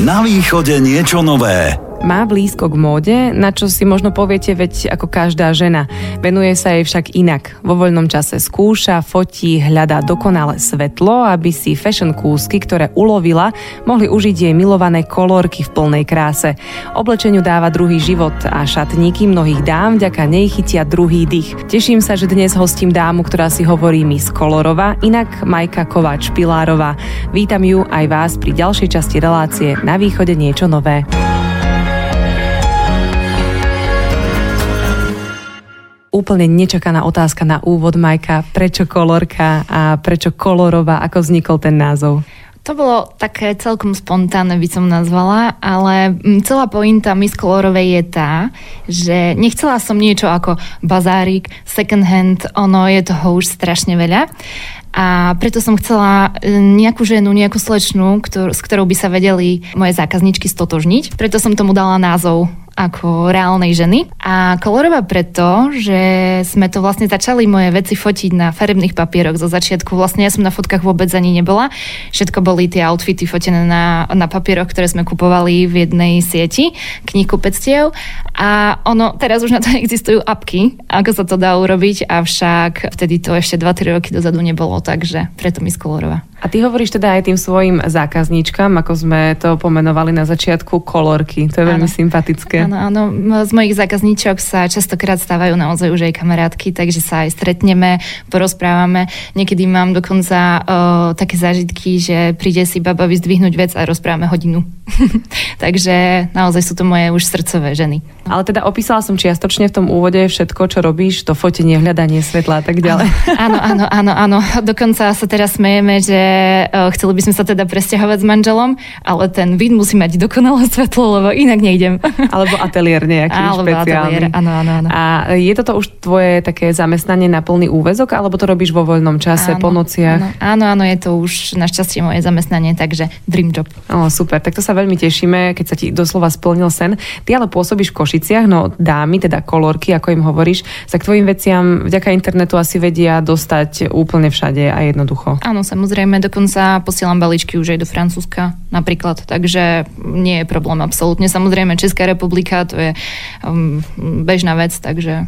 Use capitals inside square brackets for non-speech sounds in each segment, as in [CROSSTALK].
Na východe niečo nové. Má blízko k móde, na čo si možno poviete, veď ako každá žena. Venuje sa jej však inak. Vo voľnom čase skúša, fotí, hľadá dokonale svetlo, aby si fashion kúsky, ktoré ulovila, mohli užiť jej milované kolórky v plnej kráse. Oblečeniu dáva druhý život a šatníky mnohých dám vďaka nej chytia druhý dých. Teším sa, že dnes hostím dámu, ktorá si hovorí Miss Kolorova, inak Majka Kováč Pilárová. Vítam ju aj vás pri ďalšej časti relácie Na východe niečo nové. Úplne nečakaná otázka na úvod, Majka. Prečo kolorka a prečo kolorová? Ako vznikol ten názov? To bolo také celkom spontánne, by som nazvala, ale mm, celá pointa Miss Kolorovej je tá, že nechcela som niečo ako bazárik, second hand, ono je toho už strašne veľa. A preto som chcela e, nejakú ženu, nejakú slečnú, ktor- s ktorou by sa vedeli moje zákazničky stotožniť. Preto som tomu dala názov ako reálnej ženy. A kolorová preto, že sme to vlastne začali moje veci fotiť na farebných papieroch zo začiatku. Vlastne ja som na fotkách vôbec ani nebola. Všetko boli tie outfity fotené na, na papieroch, ktoré sme kupovali v jednej sieti knihkupectiev. A ono, teraz už na to [LAUGHS] existujú apky, ako sa to dá urobiť, avšak vtedy to ešte 2-3 roky dozadu nebolo, takže preto mi skolorová. A ty hovoríš teda aj tým svojim zákazníčkam, ako sme to pomenovali na začiatku, kolorky. To je veľmi sympatické. Áno, áno. Z mojich zákazníčok sa častokrát stávajú naozaj už aj kamarátky, takže sa aj stretneme, porozprávame. Niekedy mám dokonca o, také zážitky, že príde si baba vyzdvihnúť vec a rozprávame hodinu. [LAUGHS] takže naozaj sú to moje už srdcové ženy. Ale teda opísala som čiastočne v tom úvode všetko, čo robíš, to fotenie, hľadanie svetla a tak ďalej. Áno, áno, áno, áno. Dokonca sa teraz smejeme, že chceli by sme sa teda presťahovať s manželom, ale ten vid musí mať dokonalé svetlo, lebo inak nejdem. [LAUGHS] Alebo ateliér nejaký alebo špeciálny. Ateliér, áno, áno, áno. A je toto už tvoje také zamestnanie na plný úvezok, alebo to robíš vo voľnom čase, áno, po nociach? Áno, áno, áno, je to už našťastie moje zamestnanie, takže dream job. O, super, tak to sa veľmi tešíme, keď sa ti doslova splnil sen. Ty ale pôsobíš v Košiciach, no dámy, teda kolorky, ako im hovoríš, sa k tvojim veciam vďaka internetu asi vedia dostať úplne všade a jednoducho. Áno, samozrejme, dokonca posielam balíčky už aj do Francúzska napríklad, takže nie je problém absolútne. Samozrejme, Česká republika to je um, bežná vec, takže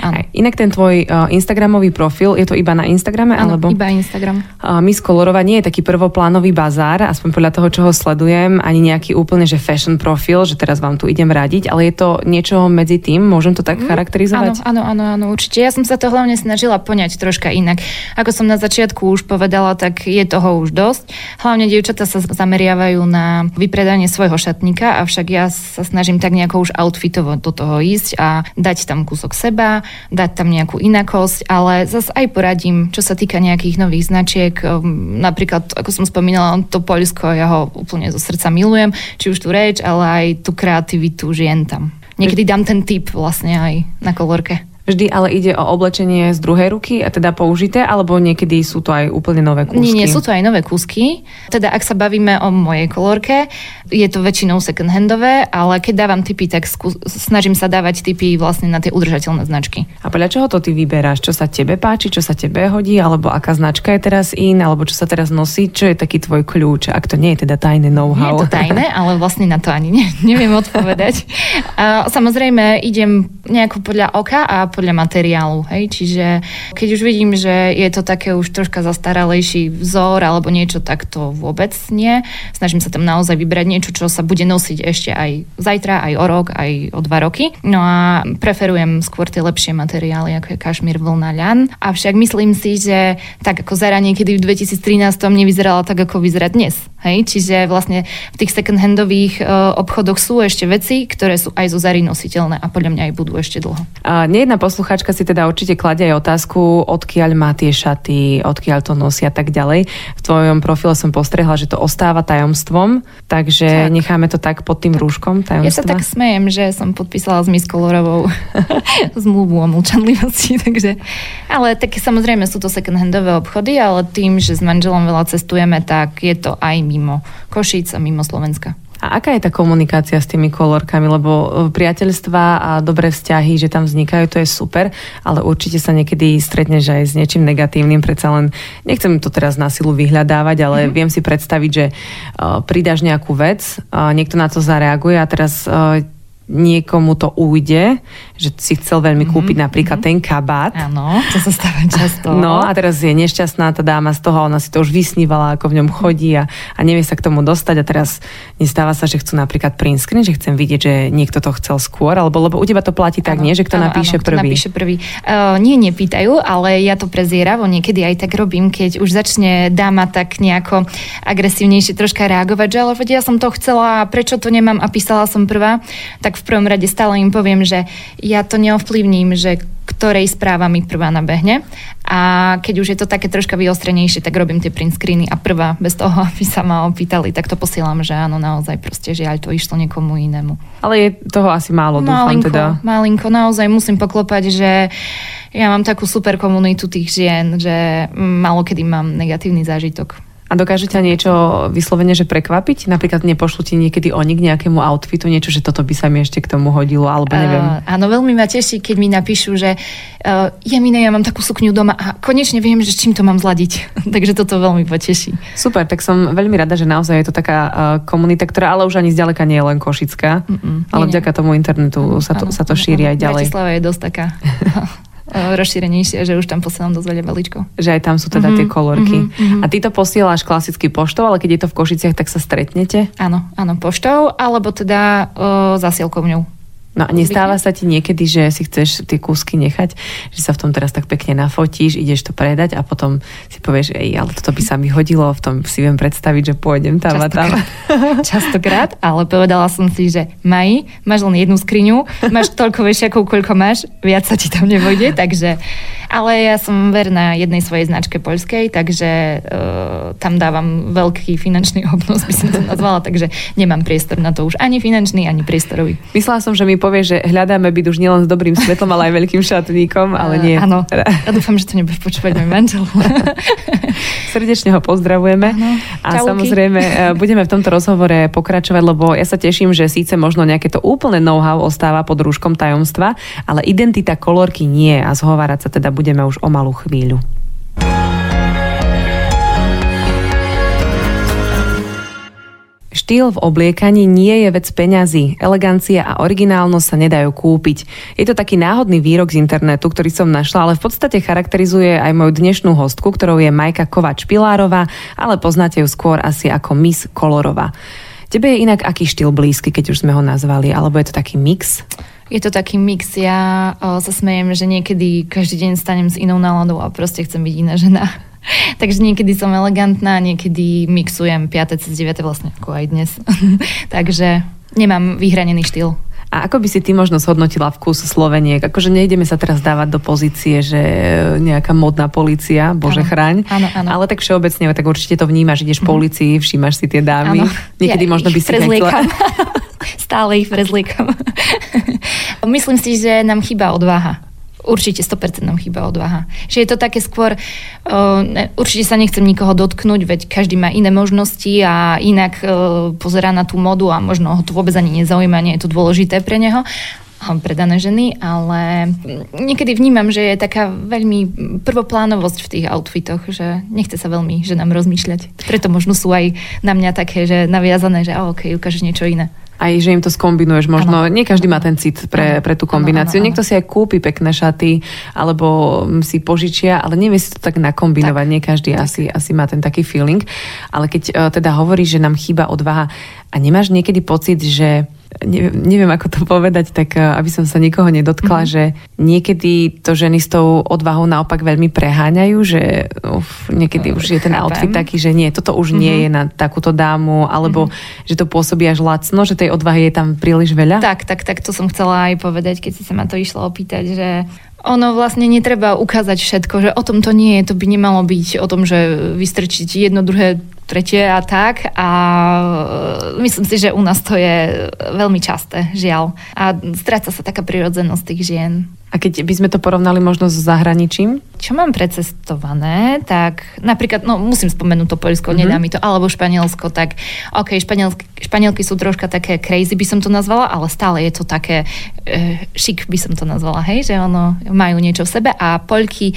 Áno. Inak ten tvoj uh, Instagramový profil, je to iba na Instagrame? Áno, alebo? iba Instagram. Uh, Miss Kolorova nie je taký prvoplánový bazár, aspoň podľa toho, čo ho sledujem, ani nejaký úplne, že fashion profil, že teraz vám tu idem radiť, ale je to niečo medzi tým, môžem to tak mm, charakterizovať? Áno, áno, áno, áno, určite. Ja som sa to hlavne snažila poňať troška inak. Ako som na začiatku už povedala, tak je toho už dosť. Hlavne dievčatá sa zameriavajú na vypredanie svojho šatníka, avšak ja sa snažím tak nejako už outfitovo do toho ísť a dať tam kúsok seba, dať tam nejakú inakosť, ale zase aj poradím, čo sa týka nejakých nových značiek. Um, napríklad, ako som spomínala, to Poľsko, ja ho úplne zo srdca milujem, či už tú reč, ale aj tú kreativitu žien tam. Niekedy dám ten tip vlastne aj na kolorke. Vždy ale ide o oblečenie z druhej ruky a teda použité, alebo niekedy sú to aj úplne nové kúsky? Nie, nie, sú to aj nové kúsky. Teda ak sa bavíme o mojej kolorke, je to väčšinou second handové, ale keď dávam typy, tak skú, snažím sa dávať typy vlastne na tie udržateľné značky. A podľa čoho to ty vyberáš? Čo sa tebe páči, čo sa tebe hodí, alebo aká značka je teraz in, alebo čo sa teraz nosí? Čo je taký tvoj kľúč? Ak to nie je teda tajné know-how. Nie je to tajné, [LAUGHS] ale vlastne na to ani ne, neviem odpovedať. A samozrejme idem nejako podľa oka a podľa materiálu. Hej? Čiže keď už vidím, že je to také už troška zastaralejší vzor alebo niečo, tak to vôbec nie. Snažím sa tam naozaj vybrať niečo, čo sa bude nosiť ešte aj zajtra, aj o rok, aj o dva roky. No a preferujem skôr tie lepšie materiály, ako je kašmír, vlna, ľan. Avšak myslím si, že tak ako Zara niekedy v 2013 nevyzerala tak, ako vyzerá dnes. Hej? Čiže vlastne v tých second-handových uh, obchodoch sú ešte veci, ktoré sú aj zo Zary nositeľné a podľa mňa aj budú ešte dlho. A nejedna posluchačka si teda určite kladie aj otázku, odkiaľ má tie šaty, odkiaľ to nosia a tak ďalej. V tvojom profile som postrehla, že to ostáva tajomstvom, takže tak. necháme to tak pod tým rúškom tajomstva. Ja sa tak smejem, že som podpísala s Miss Kolorovou [LAUGHS] zmluvu o mlčanlivosti, [LAUGHS] takže... Ale tak samozrejme sú to second-handové obchody, ale tým, že s manželom veľa cestujeme, tak je to aj mimo Košíc a mimo Slovenska. A aká je tá komunikácia s tými kolorkami? Lebo e, priateľstva a dobré vzťahy, že tam vznikajú, to je super, ale určite sa niekedy stretneš aj s niečím negatívnym, predsa len nechcem to teraz na silu vyhľadávať, ale mm. viem si predstaviť, že uh, pridáš nejakú vec, niekto na to zareaguje a teraz uh, niekomu to ujde, že si chcel veľmi mm-hmm. kúpiť napríklad mm-hmm. ten kabát. Áno, to sa stáva [LAUGHS] často. No a teraz je nešťastná tá dáma z toho, ona si to už vysnívala, ako v ňom chodí a, a nevie sa k tomu dostať a teraz nestáva sa, že chcú napríklad print screen, že chcem vidieť, že niekto to chcel skôr, alebo lebo u teba to platí tak, ano, nie, že kto ano, napíše ano, prvý. Kto napíše prvý. Uh, nie, nepýtajú, ale ja to prezieravo niekedy aj tak robím, keď už začne dáma tak nejako agresívnejšie troška reagovať, že ale ja som to chcela, prečo to nemám a písala som prvá, tak v prvom rade stále im poviem, že ja to neovplyvním, že ktorej správa mi prvá nabehne. A keď už je to také troška vyostrenejšie, tak robím tie print screeny a prvá, bez toho, [LAUGHS] aby sa ma opýtali, tak to posielam, že áno, naozaj proste žiaľ, to išlo niekomu inému. Ale je toho asi málo, dúfam malinko, teda. Malinko, naozaj musím poklopať, že ja mám takú super komunitu tých žien, že málo kedy mám negatívny zážitok. A dokáže ťa niečo vyslovene, že prekvapiť? Napríklad nepošlu ti niekedy oni k nejakému outfitu, niečo, že toto by sa mi ešte k tomu hodilo, alebo neviem. Uh, áno, veľmi ma teší, keď mi napíšu, že uh, Jamine, ja mám takú sukňu doma a konečne viem, že s čím to mám zladiť. [LAUGHS] Takže toto veľmi poteší. Super, tak som veľmi rada, že naozaj je to taká uh, komunita, ktorá ale už ani zďaleka nie je len košická, Mm-mm, ale nie, vďaka tomu internetu sa to, sa to šíri aj ďalej. Bratislava je dosť taká [LAUGHS] rozšírenejšie, že už tam posielam dosť veľa balíčkov. Že aj tam sú teda mm-hmm, tie kolorky. Mm-hmm. A ty to posielaš klasicky poštou, ale keď je to v Košiciach, tak sa stretnete? Áno, áno, poštou, alebo teda uh, zasielkou ňou. No a nestáva sa ti niekedy, že si chceš tie kúsky nechať, že sa v tom teraz tak pekne nafotíš, ideš to predať a potom si povieš, ej, ale toto by sa mi hodilo, v tom si viem predstaviť, že pôjdem tam častokrát, a tam. [LAUGHS] Častokrát, ale povedala som si, že Maji, máš len jednu skriňu, máš toľko vešiakov, koľko máš, viac sa ti tam nevojde, takže ale ja som verná jednej svojej značke poľskej, takže uh, tam dávam veľký finančný obnos, by som to nazvala, takže nemám priestor na to už ani finančný, ani priestorový. Myslela som, že mi povie, že hľadáme byť už nielen s dobrým svetlom, ale aj veľkým šatníkom, ale nie. Áno, ja dúfam, že to nebude počúvať môj manžel. [LAUGHS] Srdečne ho pozdravujeme. Ano, a čauky. samozrejme e, budeme v tomto rozhovore pokračovať, lebo ja sa teším, že síce možno nejaké to úplné know-how ostáva pod rúškom tajomstva, ale identita kolorky nie a zhovárať sa teda budeme už o malú chvíľu. Štýl v obliekaní nie je vec peňazí. Elegancia a originálnosť sa nedajú kúpiť. Je to taký náhodný výrok z internetu, ktorý som našla, ale v podstate charakterizuje aj moju dnešnú hostku, ktorou je Majka Kovač-Pilárová, ale poznáte ju skôr asi ako Miss Kolorová. Tebe je inak aký štýl blízky, keď už sme ho nazvali, alebo je to taký mix? Je to taký mix. Ja o, sa smejem, že niekedy každý deň stanem s inou náladou a proste chcem byť iná žena. [LAUGHS] Takže niekedy som elegantná, niekedy mixujem 5. cez 9. vlastne ako aj dnes. [LAUGHS] Takže nemám vyhranený štýl. A ako by si ty možno zhodnotila vkus Sloveniek? Akože nejdeme sa teraz dávať do pozície, že nejaká modná policia, bože ano, chraň. Áno, áno. Ale tak všeobecne, tak určite to vnímaš, ideš mm. po ulici, všímaš si tie dámy. Ano. Niekedy ja možno by si nechcela... [LAUGHS] Stále ich prezliekam. Myslím si, že nám chýba odvaha určite 100% nám chýba odvaha. Že je to také skôr, uh, určite sa nechcem nikoho dotknúť, veď každý má iné možnosti a inak uh, pozerá na tú modu a možno ho to vôbec ani nezaujíma, nie je to dôležité pre neho pre dané ženy, ale niekedy vnímam, že je taká veľmi prvoplánovosť v tých outfitoch, že nechce sa veľmi ženám rozmýšľať. Preto možno sú aj na mňa také, že naviazané, že oh, ok, ukážeš niečo iné aj že im to skombinuješ. Možno ano. nie každý má ten cit pre, pre tú kombináciu. Ano, ano, ano. Niekto si aj kúpi pekné šaty alebo si požičia, ale nevie si to tak nakombinovať. Tak. Nie každý tak. asi, asi má ten taký feeling. Ale keď uh, teda hovoríš, že nám chýba odvaha a nemáš niekedy pocit, že neviem, neviem ako to povedať, tak eh, aby som sa nikoho nedotkla, mm-hmm. že niekedy to ženy s tou odvahou naopak veľmi preháňajú, že uf, niekedy už je ten Chápem. outfit taký, že nie, toto už mm-hmm. nie mhm. je na takúto dámu, alebo mm-hmm. že to pôsobí až lacno, že tej odvahy je tam príliš veľa. Tak, tak, tak, to som chcela aj povedať, keď si sa ma to išlo opýtať, že ono vlastne netreba ukázať všetko, že o tom to nie je, to by nemalo byť o tom, že vystrčiť jedno, druhé, tretie a tak a e, myslím si, že u nás to je veľmi časté, žiaľ. A stráca sa taká prirodzenosť tých žien. A keď by sme to porovnali možno s zahraničím? Čo mám precestované, tak napríklad, no musím spomenúť to Poľsko, mm-hmm. nedá mi to, alebo Španielsko, tak ok, španielky, španielky sú troška také crazy, by som to nazvala, ale stále je to také e, šik, by som to nazvala, hej, že ono majú niečo v sebe a Poľky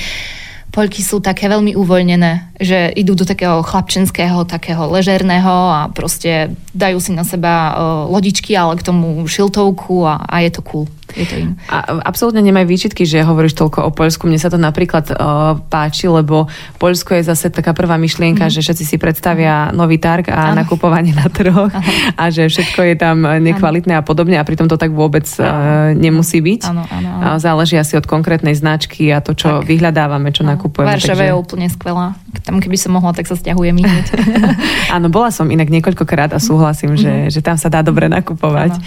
Poľky sú také veľmi uvoľnené, že idú do takého chlapčenského, takého ležerného a proste dajú si na seba lodičky, ale k tomu šiltovku a, a je to cool je to iné. A absolútne nemaj výčitky, že hovoríš toľko o Poľsku. Mne sa to napríklad uh, páči, lebo Poľsko je zase taká prvá myšlienka, mm. že všetci si predstavia nový targ a ano. nakupovanie na trhoch ano. a že všetko je tam nekvalitné ano. a podobne a pritom to tak vôbec uh, nemusí byť. Ano, ano, ano. Záleží asi od konkrétnej značky a to, čo tak. vyhľadávame, čo ano. nakupujeme. Varšava takže... je úplne skvelá. Tam keby som mohla, tak sa stiahujem hneď. [LAUGHS] Áno, bola som inak niekoľkokrát a súhlasím, mm-hmm. že, že tam sa dá dobre nakupovať. Ano.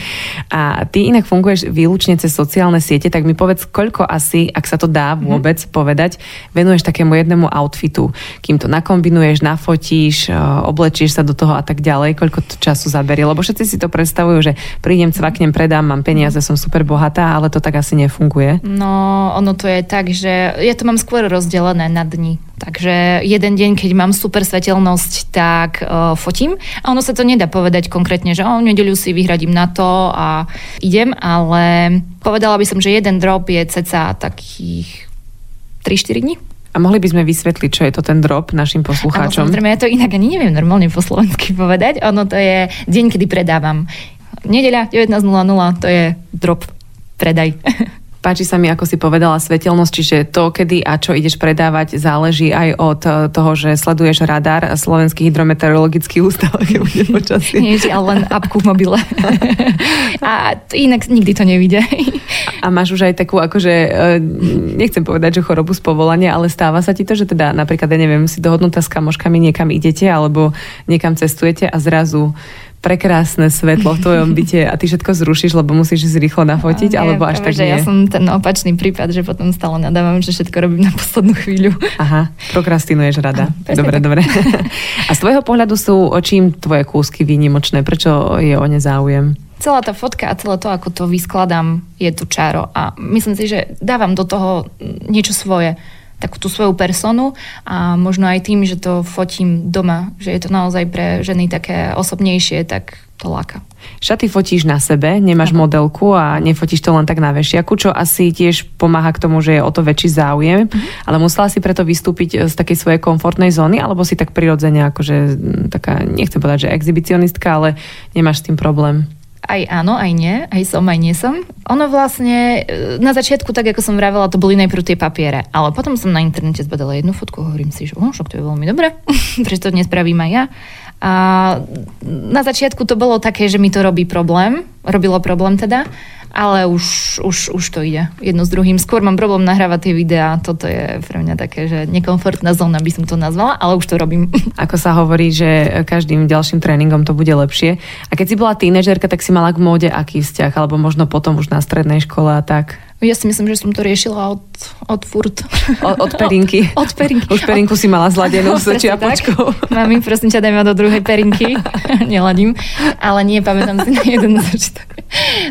A ty inak funguješ výlučne cez sociálne siete, tak mi povedz, koľko asi, ak sa to dá mhm. vôbec mm. povedať, venuješ takému jednému outfitu, kým to nakombinuješ, nafotíš, e, oblečíš sa do toho a tak ďalej, koľko to času zaberie, lebo všetci si to predstavujú, že prídem, cvaknem, predám, mám peniaze, som super bohatá, ale to tak asi nefunguje. No, ono to je tak, že ja to mám skôr rozdelené na dni. Takže jeden deň, keď mám super svetelnosť, tak uh, fotím. A ono sa to nedá povedať konkrétne, že o, nedeľu si vyhradím na to a idem, ale povedala by som, že jeden drop je ceca takých 3-4 dní. A mohli by sme vysvetliť, čo je to ten drop našim poslucháčom? Áno, samozrejme, ja to inak ani neviem normálne po slovensky povedať. Ono to je deň, kedy predávam. Nedeľa 19.00, to je drop, predaj. [LAUGHS] Páči sa mi, ako si povedala, svetelnosť, čiže to, kedy a čo ideš predávať, záleží aj od eh, toho, že sleduješ radar Slovenský hydrometeorologický ústav, [LAUGHS] keď bude počasie. Nie, ale len apku v mobile. [LAUGHS] a inak nikdy to nevidie. a máš už aj takú, akože, eh, nechcem povedať, že chorobu z povolania, ale stáva sa ti to, že teda napríklad, ja neviem, si dohodnutá s kamoškami, niekam idete, alebo niekam cestujete a zrazu prekrásne svetlo v tvojom [LAUGHS] byte a ty všetko zrušíš, lebo musíš ísť rýchlo nafotiť, nie, alebo až tak nie? Ja som ten opačný prípad, že potom stále nadávam, že všetko robím na poslednú chvíľu. Aha, prokrastinuješ rada. Aha, dobre, tak. dobre. [LAUGHS] A z tvojho pohľadu sú čím tvoje kúsky výnimočné? Prečo je o ne záujem? celá tá fotka a celé to, ako to vyskladám, je to čaro. A myslím si, že dávam do toho niečo svoje takú tú svoju personu a možno aj tým, že to fotím doma, že je to naozaj pre ženy také osobnejšie, tak to láka. Šaty fotíš na sebe, nemáš ano. modelku a nefotíš to len tak na vešiaku, čo asi tiež pomáha k tomu, že je o to väčší záujem, mm. ale musela si preto vystúpiť z takej svojej komfortnej zóny, alebo si tak prirodzene akože taká, nechcem povedať, že exhibicionistka, ale nemáš s tým problém? Aj áno, aj nie, aj som, aj nie som. Ono vlastne, e, na začiatku, tak ako som vravela, to boli najprv tie papiere, ale potom som na internete zbadala jednu fotku, hovorím si, že oh, však to je veľmi dobré, [LAUGHS] prečo to nespravím aj ja. A na začiatku to bolo také, že mi to robí problém, robilo problém teda, ale už, už, už to ide jedno s druhým. Skôr mám problém nahrávať tie videá, toto je pre mňa také, že nekomfortná zóna by som to nazvala, ale už to robím. [LAUGHS] Ako sa hovorí, že každým ďalším tréningom to bude lepšie. A keď si bola tínežerka, tak si mala k móde aký vzťah, alebo možno potom už na strednej škole a tak? Ja si myslím, že som to riešila od, od furt. O, od perinky. Od, [LAUGHS] od perinky. Už perinku si mala zladenú s čiapočkou. Mami, prosím ťa, daj ma do druhej perinky. [LAUGHS] Neladím. Ale nie, pamätám si na jeden zažitok.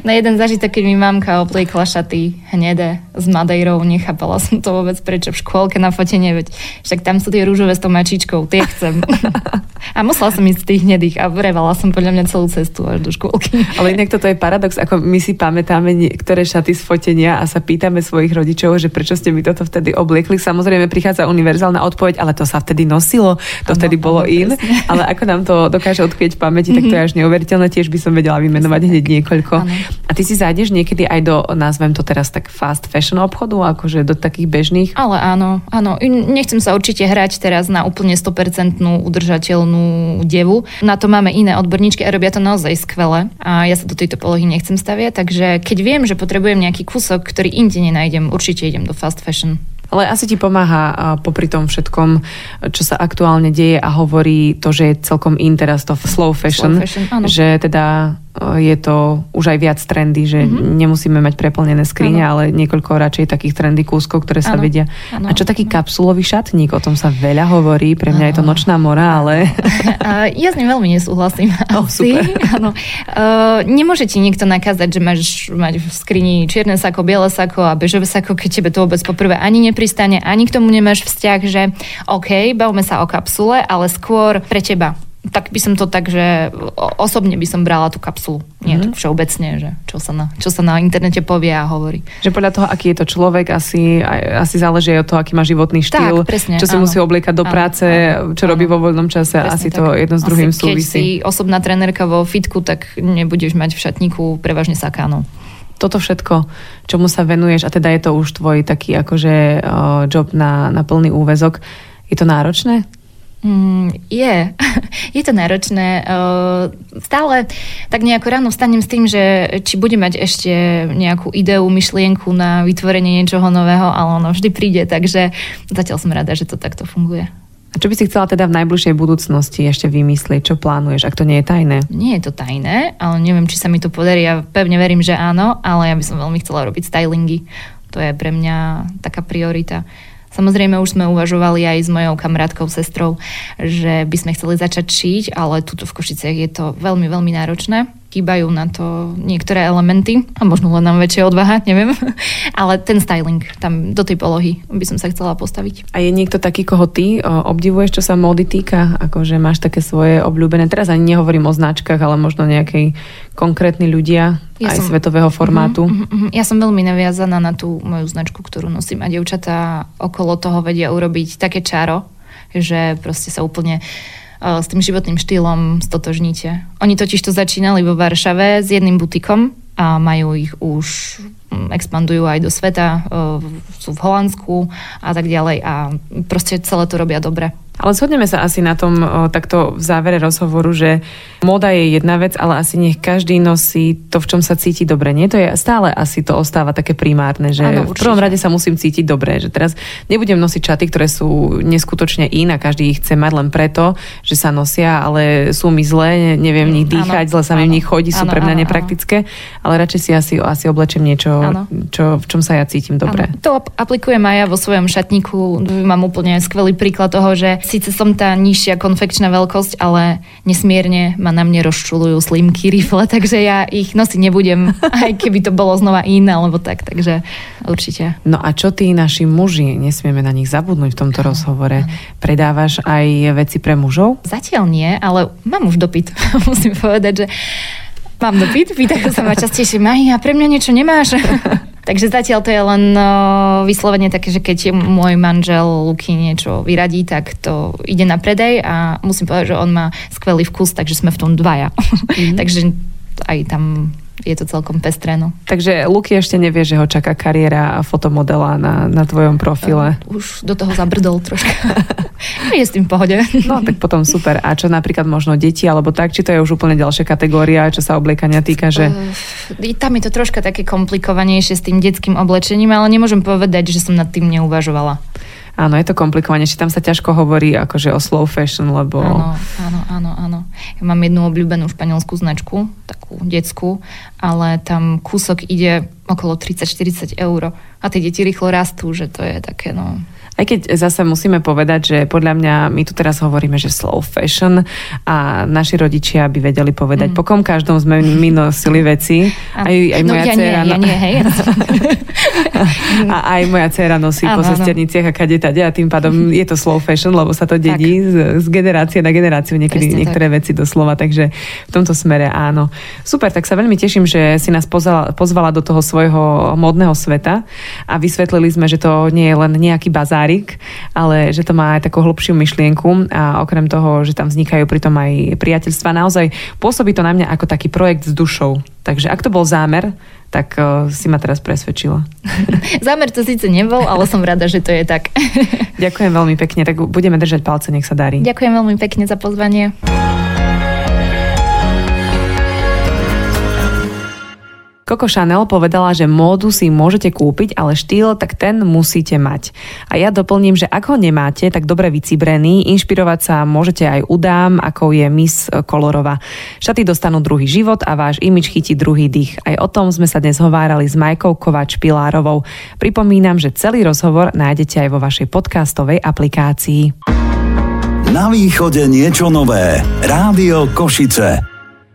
Na jeden zažitok, keď mi mamka opliekla šaty hnedé s Madejrou, nechápala som to vôbec, prečo v škôlke na fotenie, veď však tam sú tie rúžové s tou mačičkou, tie chcem. [LAUGHS] A musela som ísť z tých hnedých a vrevala som podľa mňa celú cestu až do škôlky. Ale inak toto je paradox, ako my si pamätáme niektoré šaty z fotenia a sa pýtame svojich rodičov, že prečo ste mi toto vtedy obliekli. Samozrejme prichádza univerzálna odpoveď, ale to sa vtedy nosilo, to ano, vtedy bolo ano, in. Presne. Ale ako nám to dokáže odkvieť v pamäti, tak to je až neuveriteľné. Tiež by som vedela vymenovať hneď niekoľko. Ano. A ty si zájdeš niekedy aj do, nazvem to teraz tak fast fashion obchodu, akože do takých bežných? Ale áno, áno. Nechcem sa určite hrať teraz na úplne 100% udržateľnú devu. Na to máme iné odborníčky a robia to naozaj skvele. A ja sa do tejto polohy nechcem staviať, takže keď viem, že potrebujem nejaký kúsok, ktorý inde nenájdem. Určite idem do fast fashion. Ale asi ti pomáha popri tom všetkom, čo sa aktuálne deje a hovorí to, že je celkom in teraz to slow fashion, slow fashion že teda je to už aj viac trendy, že mm-hmm. nemusíme mať preplnené skrine, ano. ale niekoľko radšej takých trendy kúskov, ktoré sa ano. vedia. Ano. A čo taký kapsulový šatník? O tom sa veľa hovorí, pre mňa ano. je to nočná mora, ale... [LAUGHS] ja s ním veľmi nesúhlasím. [LAUGHS] Oh, super. Ano. Uh, nemôže ti niekto nakázať, že máš mať v skrini čierne sako, biele sako a bežové sako, keď tebe to vôbec poprvé ani nepristane, ani k tomu nemáš vzťah, že OK, bavme sa o kapsule, ale skôr pre teba tak by som to tak, že osobne by som brala tú kapsulu. Nie mm-hmm. tak všeobecne, že čo sa, na, čo sa na internete povie a hovorí. Že podľa toho, aký je to človek, asi, asi záleží aj od toho, aký má životný štýl, tak, presne, čo si áno. musí obliekať do práce, áno, čo áno. robí vo voľnom čase. Presne asi tak. to jedno s druhým asi, súvisí. Keď si osobná trenérka vo fitku, tak nebudeš mať v šatníku prevažne sakánov toto všetko, čomu sa venuješ a teda je to už tvoj taký akože uh, job na, na plný úvezok, je to náročné? Mm, je. [LAUGHS] je to náročné. Stále tak nejako ráno vstanem s tým, že či budem mať ešte nejakú ideu, myšlienku na vytvorenie niečoho nového, ale ono vždy príde, takže zatiaľ som rada, že to takto funguje. A čo by si chcela teda v najbližšej budúcnosti ešte vymyslieť? Čo plánuješ, ak to nie je tajné? Nie je to tajné, ale neviem, či sa mi to podarí. Ja pevne verím, že áno, ale ja by som veľmi chcela robiť stylingy. To je pre mňa taká priorita. Samozrejme už sme uvažovali aj s mojou kamarátkou, sestrou, že by sme chceli začať šiť, ale tuto v Košiciach je to veľmi, veľmi náročné chýbajú na to niektoré elementy a možno len nám väčšia odvaha, [LAUGHS] neviem. Ale ten styling tam do tej polohy by som sa chcela postaviť. A je niekto taký, koho ty obdivuješ, čo sa módy týka? Akože máš také svoje obľúbené, teraz ani nehovorím o značkách, ale možno nejakej konkrétni ľudia ja aj som, svetového formátu. Uh-huh, uh-huh. Ja som veľmi naviazaná na tú moju značku, ktorú nosím a dievčatá okolo toho vedia urobiť také čaro, že proste sa úplne s tým životným štýlom stotožníte. Oni totiž to začínali vo Varšave s jedným butikom a majú ich už mm, expandujú aj do sveta, sú v Holandsku a tak ďalej. A proste celé to robia dobre. Ale zhodneme sa asi na tom o, takto v závere rozhovoru, že moda je jedna vec, ale asi nech každý nosí to, v čom sa cíti dobre. Nie to je stále asi to ostáva také primárne, že ano, v prvom rade sa musím cítiť dobre, že teraz nebudem nosiť čaty, ktoré sú neskutočne in a každý ich chce mať len preto, že sa nosia, ale sú mi zlé, neviem v nich dýchať, ano, zle sa mi v nich chodí, sú ano, pre mňa ano, nepraktické, ale radšej si asi, asi oblečem niečo, čo, v čom sa ja cítim dobre. Ano. To aplikujem aj ja vo svojom šatníku. Mám úplne skvelý príklad toho, že síce som tá nižšia konfekčná veľkosť, ale nesmierne ma na mne rozčulujú slimky, [LAUGHS] rifle, takže ja ich nosiť nebudem, [LAUGHS] aj keby to bolo znova iné, alebo tak, takže určite. No a čo tí naši muži, nesmieme na nich zabudnúť v tomto rozhovore, predávaš aj veci pre mužov? Zatiaľ nie, ale mám už dopyt, [LAUGHS] musím povedať, že Mám dopyt, pýtajú sa ma častejšie, Mahi, a pre mňa niečo nemáš? [LAUGHS] Takže zatiaľ to je len uh, vyslovene také, že keď môj manžel Luky niečo vyradí, tak to ide na predaj a musím povedať, že on má skvelý vkus, takže sme v tom dvaja. Mm-hmm. [LAUGHS] takže aj tam je to celkom pestré. No. Takže Luky ešte nevie, že ho čaká kariéra fotomodela na, na tvojom profile. Uh, už do toho zabrdol troška. [LAUGHS] je s tým v pohode. no tak potom super. A čo napríklad možno deti alebo tak, či to je už úplne ďalšia kategória, čo sa obliekania týka, že... Uh, tam je to troška také komplikovanejšie s tým detským oblečením, ale nemôžem povedať, že som nad tým neuvažovala. Áno, je to komplikovanejšie. Tam sa ťažko hovorí akože o slow fashion, lebo... Áno, áno, áno, áno. Ja mám jednu obľúbenú španielskú značku, takú detskú, ale tam kúsok ide okolo 30-40 eur. A tie deti rýchlo rastú, že to je také, no... Aj keď zase musíme povedať, že podľa mňa my tu teraz hovoríme, že slow fashion a naši rodičia by vedeli povedať, mm. po kom každom sme my nosili veci. Aj, aj no, moja ja dcera, nie, ja nie, hej. [LAUGHS] [LAUGHS] a aj moja dcera nosí ano, po sesterniciach a kade tade a tým pádom je to slow fashion, lebo sa to dedí z, z generácie na generáciu niekedy Presne niektoré tak. veci doslova, takže v tomto smere áno. Super, tak sa veľmi teším, že si nás pozvala, pozvala do toho svojho modného sveta a vysvetlili sme, že to nie je len nejaký bazár, Marik, ale že to má aj takú hlbšiu myšlienku a okrem toho, že tam vznikajú pritom aj priateľstva, naozaj pôsobí to na mňa ako taký projekt s dušou. Takže ak to bol zámer, tak uh, si ma teraz presvedčila. [LAUGHS] Zámer to síce nebol, ale som rada, že to je tak. [LAUGHS] Ďakujem veľmi pekne, tak budeme držať palce, nech sa darí. Ďakujem veľmi pekne za pozvanie. Coco Chanel povedala, že módu si môžete kúpiť, ale štýl, tak ten musíte mať. A ja doplním, že ak ho nemáte, tak dobre vycibrený, inšpirovať sa môžete aj udám, ako je Miss Kolorova. Šaty dostanú druhý život a váš imič chytí druhý dých. Aj o tom sme sa dnes hovárali s Majkou Kovač-Pilárovou. Pripomínam, že celý rozhovor nájdete aj vo vašej podcastovej aplikácii. Na východe niečo nové. Rádio Košice.